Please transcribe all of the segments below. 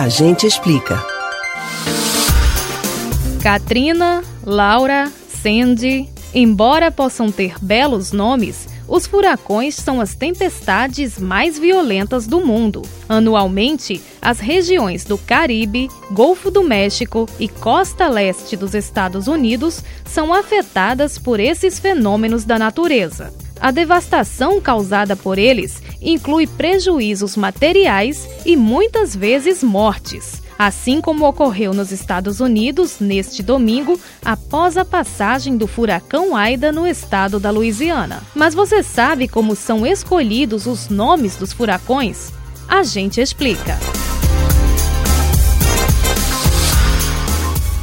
A gente explica. Katrina, Laura, Sandy, embora possam ter belos nomes, os furacões são as tempestades mais violentas do mundo. Anualmente, as regiões do Caribe, Golfo do México e costa leste dos Estados Unidos são afetadas por esses fenômenos da natureza. A devastação causada por eles inclui prejuízos materiais e muitas vezes mortes assim como ocorreu nos Estados Unidos neste domingo, após a passagem do furacão Aida no estado da Louisiana. Mas você sabe como são escolhidos os nomes dos furacões? A gente explica.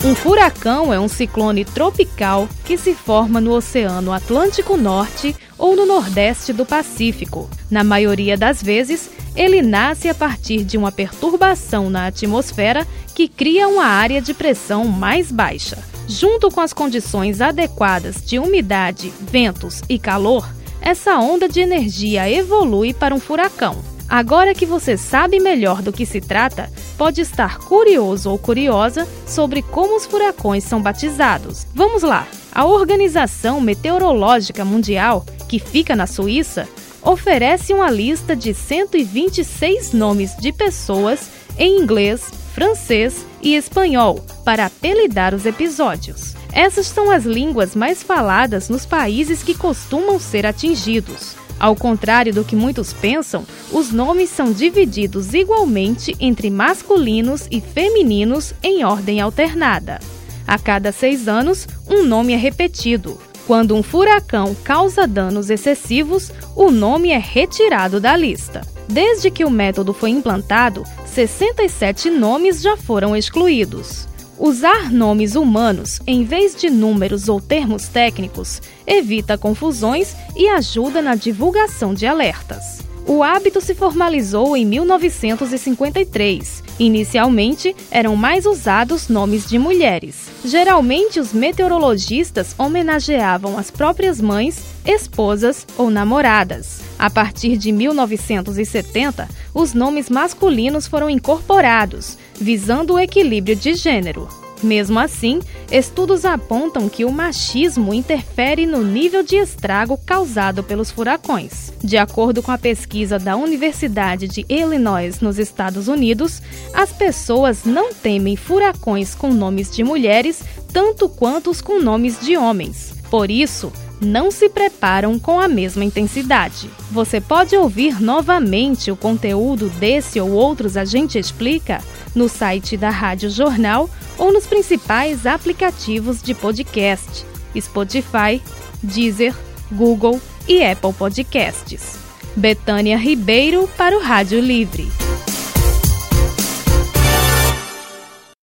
Um furacão é um ciclone tropical que se forma no Oceano Atlântico Norte ou no Nordeste do Pacífico. Na maioria das vezes, ele nasce a partir de uma perturbação na atmosfera que cria uma área de pressão mais baixa. Junto com as condições adequadas de umidade, ventos e calor, essa onda de energia evolui para um furacão. Agora que você sabe melhor do que se trata, pode estar curioso ou curiosa sobre como os furacões são batizados. Vamos lá! A Organização Meteorológica Mundial, que fica na Suíça, oferece uma lista de 126 nomes de pessoas em inglês, francês e espanhol para apelidar os episódios. Essas são as línguas mais faladas nos países que costumam ser atingidos. Ao contrário do que muitos pensam, os nomes são divididos igualmente entre masculinos e femininos em ordem alternada. A cada seis anos, um nome é repetido. Quando um furacão causa danos excessivos, o nome é retirado da lista. Desde que o método foi implantado, 67 nomes já foram excluídos. Usar nomes humanos em vez de números ou termos técnicos evita confusões e ajuda na divulgação de alertas. O hábito se formalizou em 1953. Inicialmente, eram mais usados nomes de mulheres. Geralmente, os meteorologistas homenageavam as próprias mães, esposas ou namoradas. A partir de 1970, os nomes masculinos foram incorporados, visando o equilíbrio de gênero. Mesmo assim, estudos apontam que o machismo interfere no nível de estrago causado pelos furacões. De acordo com a pesquisa da Universidade de Illinois, nos Estados Unidos, as pessoas não temem furacões com nomes de mulheres tanto quanto os com nomes de homens. Por isso, não se preparam com a mesma intensidade. Você pode ouvir novamente o conteúdo desse ou outros A Gente Explica no site da Rádio Jornal ou nos principais aplicativos de podcast: Spotify, Deezer, Google e Apple Podcasts. Betânia Ribeiro para o Rádio Livre.